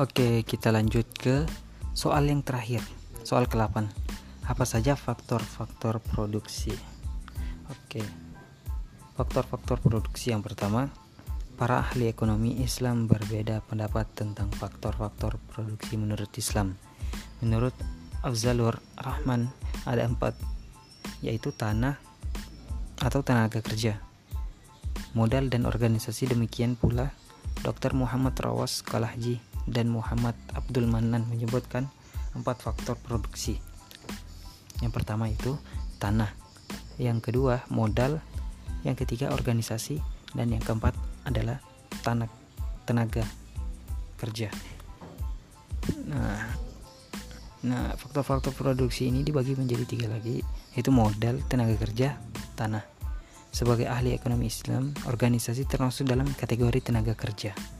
Oke, kita lanjut ke soal yang terakhir. Soal ke-8. Apa saja faktor-faktor produksi? Oke. Faktor-faktor produksi yang pertama, para ahli ekonomi Islam berbeda pendapat tentang faktor-faktor produksi menurut Islam. Menurut Afzalur Rahman ada empat, yaitu tanah atau tenaga kerja, modal dan organisasi. Demikian pula Dr. Muhammad Rawas Kalahji dan Muhammad Abdul Manan menyebutkan empat faktor produksi. Yang pertama itu tanah, yang kedua modal, yang ketiga organisasi, dan yang keempat adalah tanah tenaga kerja. Nah, nah faktor-faktor produksi ini dibagi menjadi tiga lagi, yaitu modal, tenaga kerja, tanah. Sebagai ahli ekonomi Islam, organisasi termasuk dalam kategori tenaga kerja.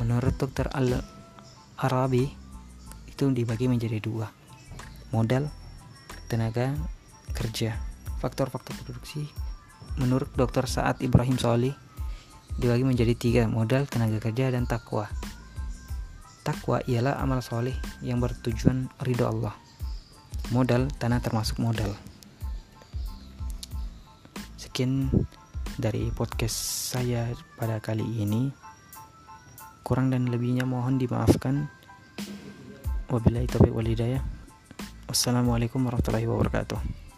Menurut Dr. Al-Arabi, itu dibagi menjadi dua. Modal, tenaga kerja. Faktor-faktor produksi menurut Dr. Saad Ibrahim Solih dibagi menjadi tiga modal, tenaga kerja, dan takwa. Takwa ialah amal soleh yang bertujuan ridho Allah. Modal, tanah termasuk modal sekian dari podcast saya pada kali ini kurang dan lebihnya mohon dimaafkan. Wabillahi taufiq walhidayah wassalamualaikum warahmatullahi wabarakatuh